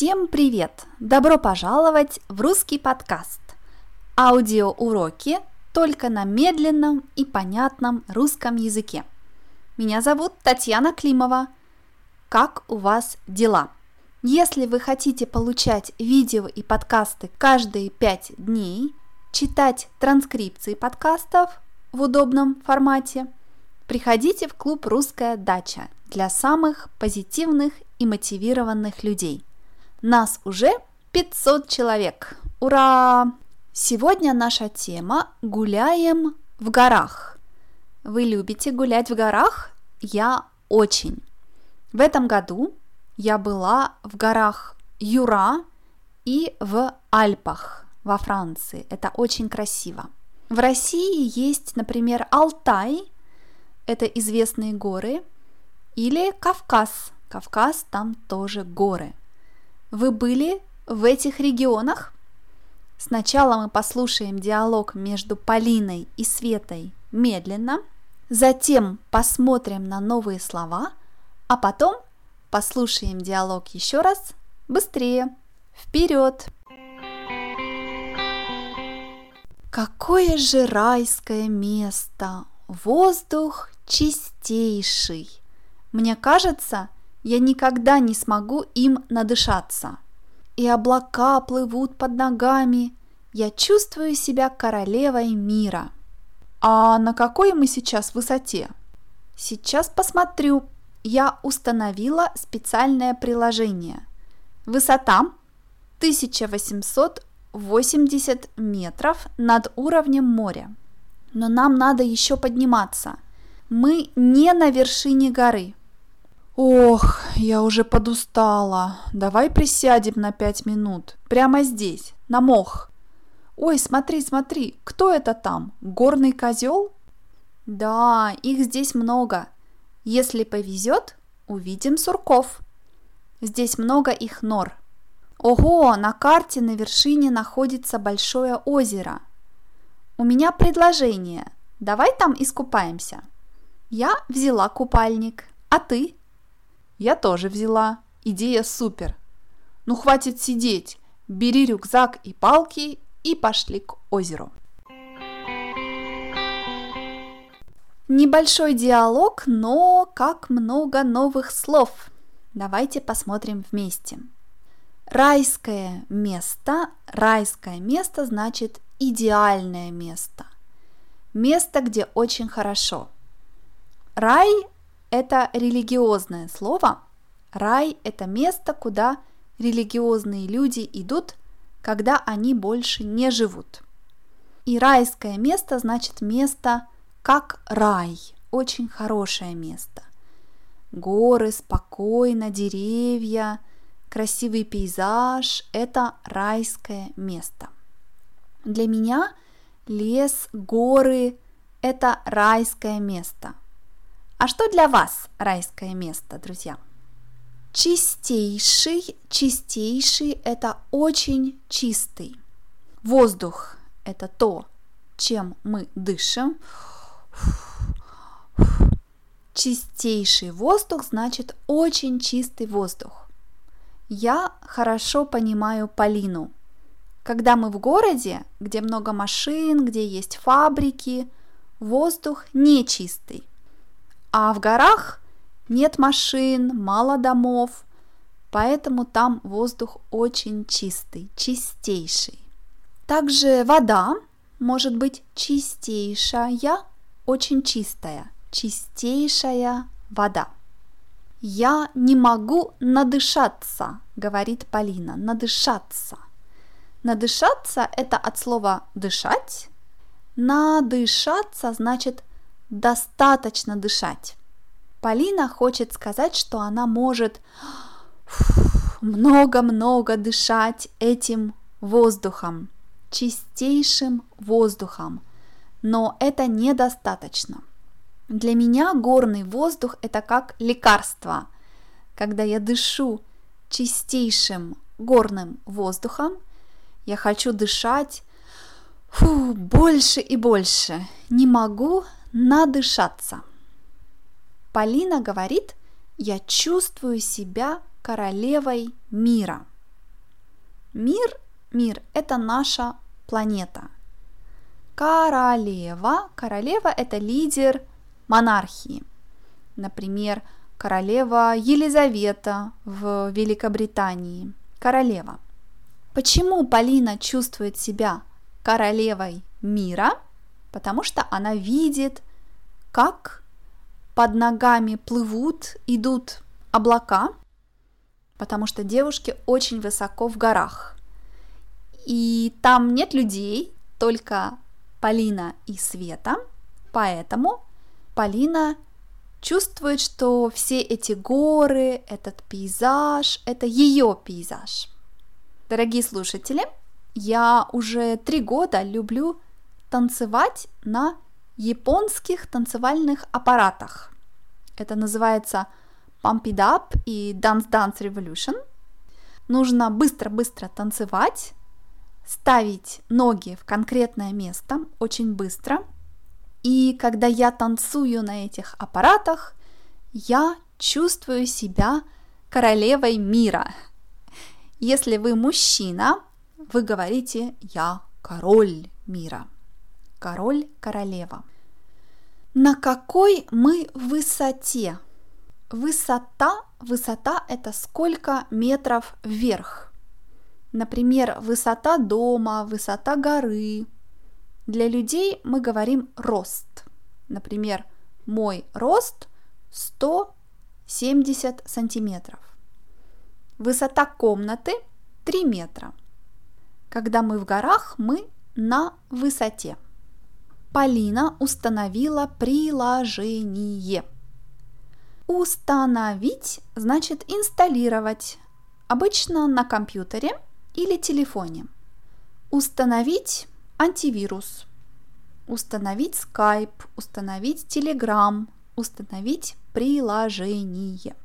Всем привет! Добро пожаловать в русский подкаст. Аудиоуроки только на медленном и понятном русском языке. Меня зовут Татьяна Климова. Как у вас дела? Если вы хотите получать видео и подкасты каждые пять дней, читать транскрипции подкастов в удобном формате, приходите в клуб «Русская дача» для самых позитивных и мотивированных людей. Нас уже 500 человек. Ура! Сегодня наша тема «Гуляем в горах». Вы любите гулять в горах? Я очень. В этом году я была в горах Юра и в Альпах во Франции. Это очень красиво. В России есть, например, Алтай, это известные горы, или Кавказ. Кавказ там тоже горы. Вы были в этих регионах? Сначала мы послушаем диалог между Полиной и Светой медленно, затем посмотрим на новые слова, а потом послушаем диалог еще раз быстрее. Вперед! Какое же райское место! Воздух чистейший. Мне кажется, я никогда не смогу им надышаться – и облака плывут под ногами. Я чувствую себя королевой мира. А на какой мы сейчас высоте? Сейчас посмотрю. Я установила специальное приложение. Высота 1880 метров над уровнем моря. Но нам надо еще подниматься. Мы не на вершине горы. Ох, я уже подустала. Давай присядем на пять минут. Прямо здесь, на мох. Ой, смотри, смотри, кто это там? Горный козел? Да, их здесь много. Если повезет, увидим сурков. Здесь много их нор. Ого, на карте на вершине находится большое озеро. У меня предложение. Давай там искупаемся. Я взяла купальник. А ты? Я тоже взяла. Идея супер. Ну хватит сидеть. Бери рюкзак и палки и пошли к озеру. Небольшой диалог, но как много новых слов. Давайте посмотрим вместе. Райское место. Райское место значит идеальное место. Место, где очень хорошо. Рай это религиозное слово. Рай – это место, куда религиозные люди идут, когда они больше не живут. И райское место значит место как рай, очень хорошее место. Горы, спокойно, деревья, красивый пейзаж – это райское место. Для меня лес, горы – это райское место – а что для вас райское место, друзья? Чистейший, чистейший – это очень чистый. Воздух – это то, чем мы дышим. Чистейший воздух значит очень чистый воздух. Я хорошо понимаю Полину. Когда мы в городе, где много машин, где есть фабрики, воздух нечистый. А в горах нет машин, мало домов, поэтому там воздух очень чистый, чистейший. Также вода может быть чистейшая, очень чистая, чистейшая вода. Я не могу надышаться, говорит Полина, надышаться. Надышаться это от слова дышать. Надышаться значит достаточно дышать. Полина хочет сказать, что она может много-много дышать этим воздухом, чистейшим воздухом, но это недостаточно. Для меня горный воздух это как лекарство. Когда я дышу чистейшим горным воздухом, я хочу дышать фу, больше и больше. Не могу надышаться. Полина говорит, я чувствую себя королевой мира. Мир, мир – это наша планета. Королева, королева – это лидер монархии. Например, королева Елизавета в Великобритании. Королева. Почему Полина чувствует себя королевой мира? Потому что она видит, как под ногами плывут, идут облака, потому что девушки очень высоко в горах. И там нет людей, только Полина и Света, поэтому Полина чувствует, что все эти горы, этот пейзаж, это ее пейзаж. Дорогие слушатели, я уже три года люблю танцевать на японских танцевальных аппаратах. Это называется Pump It Up и Dance Dance Revolution. Нужно быстро-быстро танцевать, ставить ноги в конкретное место очень быстро. И когда я танцую на этих аппаратах, я чувствую себя королевой мира. Если вы мужчина, вы говорите «я король мира». Король, королева. На какой мы высоте? Высота, высота это сколько метров вверх. Например, высота дома, высота горы. Для людей мы говорим рост. Например, мой рост 170 сантиметров. Высота комнаты 3 метра. Когда мы в горах, мы на высоте. Полина установила приложение. Установить значит инсталлировать, обычно на компьютере или телефоне. Установить антивирус, установить Skype, установить Telegram, установить приложение.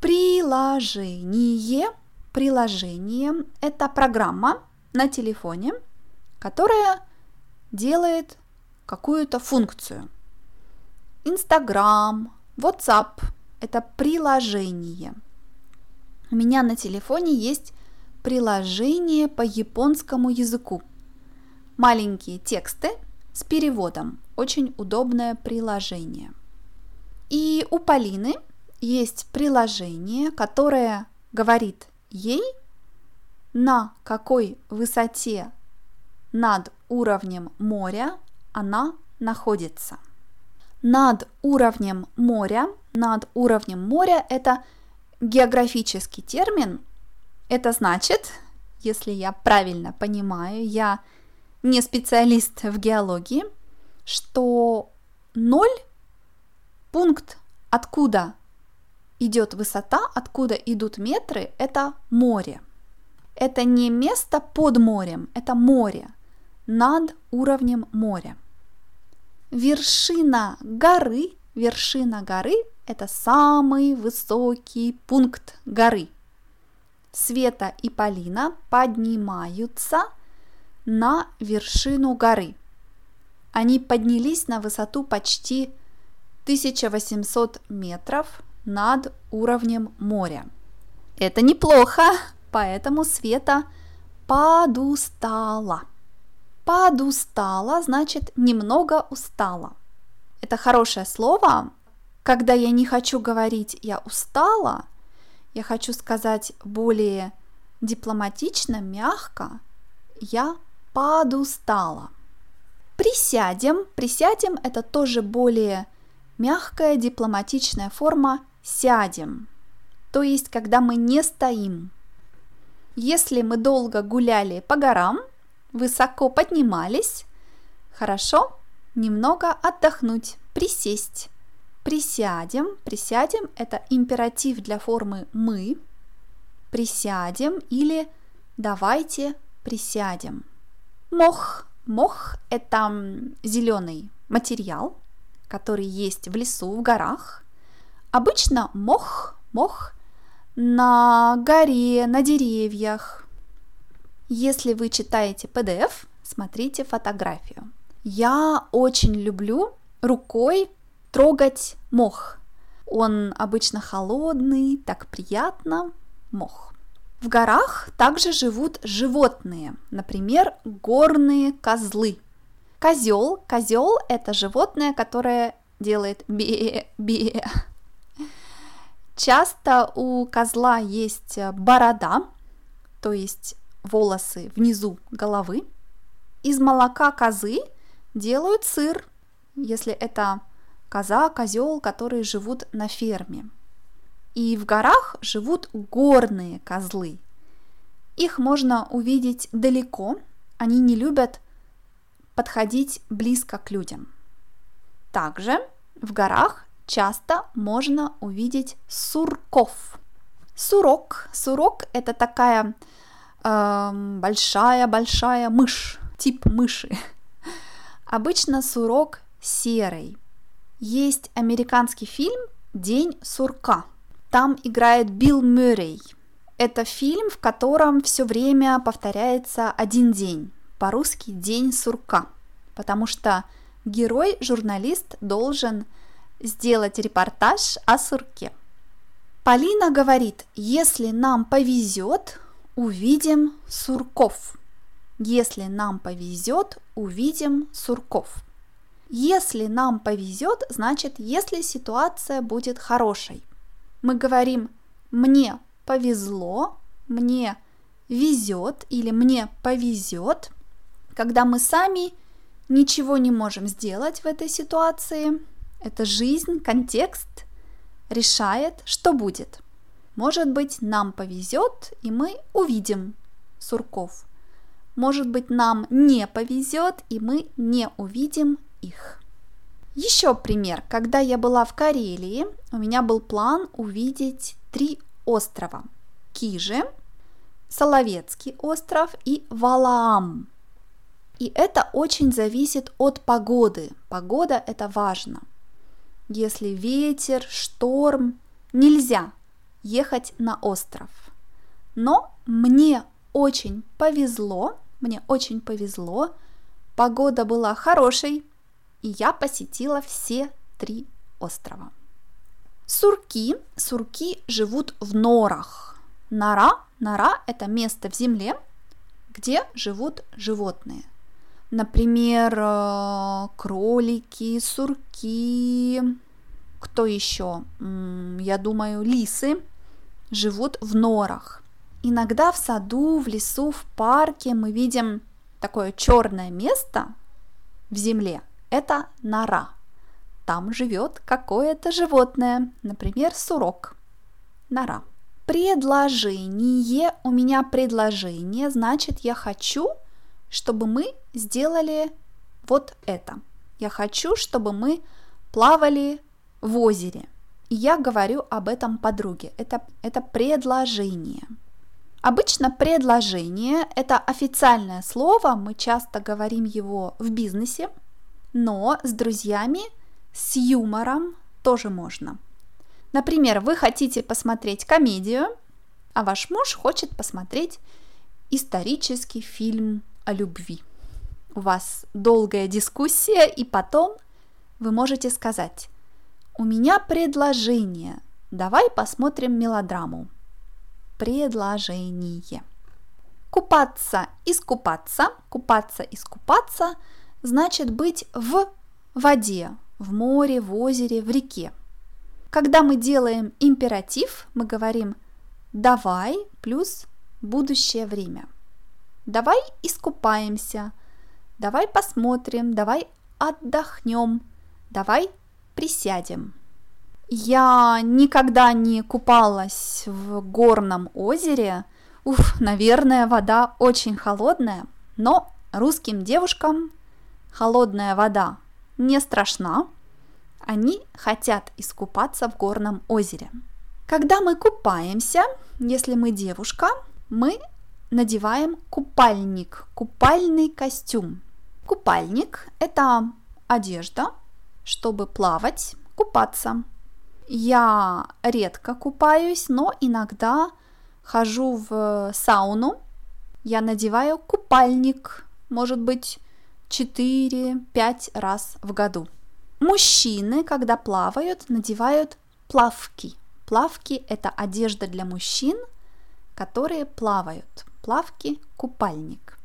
Приложение, приложение – это программа на телефоне, которая делает какую-то функцию. Инстаграм, WhatsApp – это приложение. У меня на телефоне есть приложение по японскому языку. Маленькие тексты с переводом. Очень удобное приложение. И у Полины есть приложение, которое говорит ей, на какой высоте над уровнем моря она находится. Над уровнем моря, над уровнем моря это географический термин. Это значит, если я правильно понимаю, я не специалист в геологии, что ноль пункт, откуда идет высота, откуда идут метры, это море. Это не место под морем, это море над уровнем моря. Вершина горы, вершина горы – это самый высокий пункт горы. Света и Полина поднимаются на вершину горы. Они поднялись на высоту почти 1800 метров над уровнем моря. Это неплохо, поэтому Света подустала – Подустала значит немного устала. Это хорошее слово. Когда я не хочу говорить «я устала», я хочу сказать более дипломатично, мягко «я подустала». Присядем. Присядем – это тоже более мягкая дипломатичная форма «сядем». То есть, когда мы не стоим. Если мы долго гуляли по горам – высоко поднимались. Хорошо, немного отдохнуть, присесть. Присядем, присядем – это императив для формы «мы». Присядем или давайте присядем. Мох. Мох – это зеленый материал, который есть в лесу, в горах. Обычно мох, мох на горе, на деревьях, если вы читаете PDF, смотрите фотографию. Я очень люблю рукой трогать мох. Он обычно холодный, так приятно. Мох. В горах также живут животные, например, горные козлы. Козел, козел – это животное, которое делает бе-бе. Часто у козла есть борода, то есть волосы внизу головы. Из молока козы делают сыр, если это коза, козел, которые живут на ферме. И в горах живут горные козлы. Их можно увидеть далеко, они не любят подходить близко к людям. Также в горах часто можно увидеть сурков. Сурок, сурок это такая большая-большая мышь, тип мыши. Обычно сурок серый. Есть американский фильм «День сурка». Там играет Билл Мюррей. Это фильм, в котором все время повторяется один день, по-русски «День сурка», потому что герой, журналист, должен сделать репортаж о сурке. Полина говорит, если нам повезет, увидим сурков. Если нам повезет, увидим сурков. Если нам повезет, значит, если ситуация будет хорошей. Мы говорим «мне повезло», «мне везет» или «мне повезет», когда мы сами ничего не можем сделать в этой ситуации. Это жизнь, контекст решает, что будет. Может быть, нам повезет, и мы увидим сурков. Может быть, нам не повезет, и мы не увидим их. Еще пример. Когда я была в Карелии, у меня был план увидеть три острова. Кижи, Соловецкий остров и Валаам. И это очень зависит от погоды. Погода – это важно. Если ветер, шторм, нельзя ехать на остров. Но мне очень повезло, мне очень повезло, погода была хорошей, и я посетила все три острова. Сурки, сурки живут в норах. Нора, нора – это место в земле, где живут животные. Например, э, кролики, сурки, кто еще? Я думаю, лисы живут в норах. Иногда в саду, в лесу, в парке мы видим такое черное место в земле – это нора. Там живет какое-то животное, например, сурок. Нора. Предложение. У меня предложение, значит, я хочу, чтобы мы сделали вот это. Я хочу, чтобы мы плавали в озере. Я говорю об этом подруге. Это, это предложение. Обычно предложение – это официальное слово, мы часто говорим его в бизнесе – но с друзьями с юмором тоже можно. Например, вы хотите посмотреть комедию, а ваш муж хочет посмотреть исторический фильм о любви. У вас долгая дискуссия, и потом вы можете сказать, у меня предложение, давай посмотрим мелодраму. Предложение. Купаться, искупаться, купаться, искупаться – значит быть в воде, в море, в озере, в реке. Когда мы делаем императив, мы говорим «давай» плюс будущее время. Давай искупаемся, давай посмотрим, давай отдохнем, давай присядем. Я никогда не купалась в горном озере. Уф, наверное, вода очень холодная, но русским девушкам холодная вода не страшна, они хотят искупаться в горном озере. Когда мы купаемся, если мы девушка, мы надеваем купальник, купальный костюм. Купальник – это одежда, чтобы плавать, купаться. Я редко купаюсь, но иногда хожу в сауну. Я надеваю купальник, может быть, 4-5 раз в году. Мужчины, когда плавают, надевают плавки. Плавки – это одежда для мужчин, которые плавают. Плавки, купальник.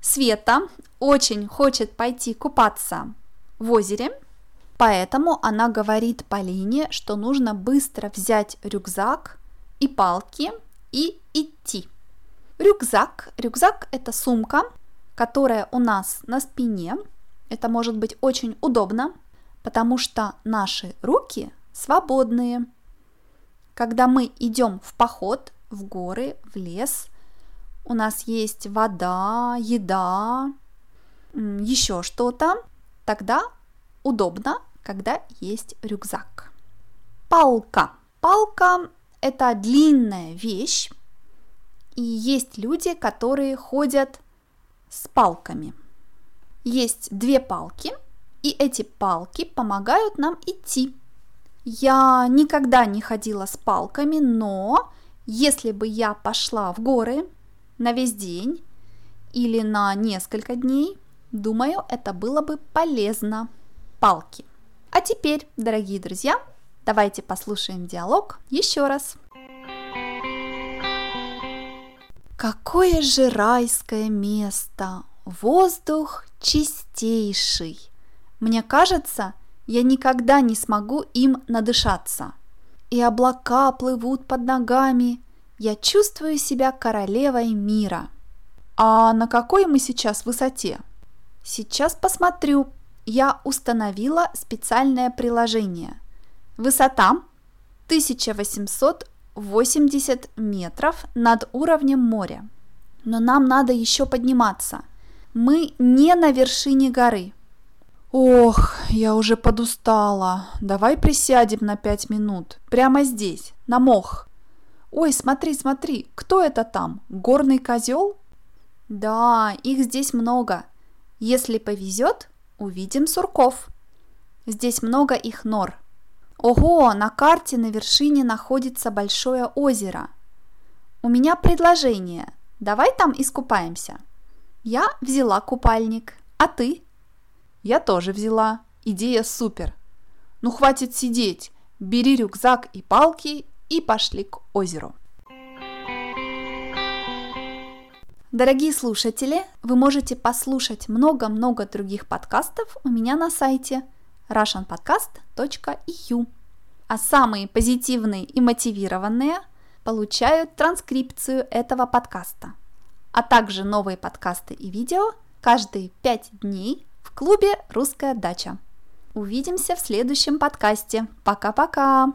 Света очень хочет пойти купаться в озере, поэтому она говорит Полине, что нужно быстро взять рюкзак и палки и идти. Рюкзак. Рюкзак – это сумка, которая у нас на спине. Это может быть очень удобно, потому что наши руки свободные. Когда мы идем в поход, в горы, в лес, у нас есть вода, еда, еще что-то, тогда удобно, когда есть рюкзак. Палка. Палка – это длинная вещь, и есть люди, которые ходят с палками. Есть две палки, и эти палки помогают нам идти. Я никогда не ходила с палками, но если бы я пошла в горы на весь день или на несколько дней, думаю, это было бы полезно. Палки. А теперь, дорогие друзья, давайте послушаем диалог еще раз. Какое же райское место! Воздух чистейший. Мне кажется, я никогда не смогу им надышаться. И облака плывут под ногами. Я чувствую себя королевой мира. А на какой мы сейчас высоте? Сейчас посмотрю. Я установила специальное приложение. Высота 1800 80 метров над уровнем моря. Но нам надо еще подниматься. Мы не на вершине горы. Ох, я уже подустала. Давай присядем на пять минут. Прямо здесь, на мох. Ой, смотри, смотри, кто это там? Горный козел? Да, их здесь много. Если повезет, увидим сурков. Здесь много их нор – Ого, на карте на вершине находится большое озеро. У меня предложение. Давай там искупаемся. Я взяла купальник. А ты? Я тоже взяла. Идея супер. Ну хватит сидеть. Бери рюкзак и палки и пошли к озеру. Дорогие слушатели, вы можете послушать много-много других подкастов у меня на сайте – russianpodcast.eu. А самые позитивные и мотивированные получают транскрипцию этого подкаста, а также новые подкасты и видео каждые 5 дней в клубе «Русская дача». Увидимся в следующем подкасте. Пока-пока!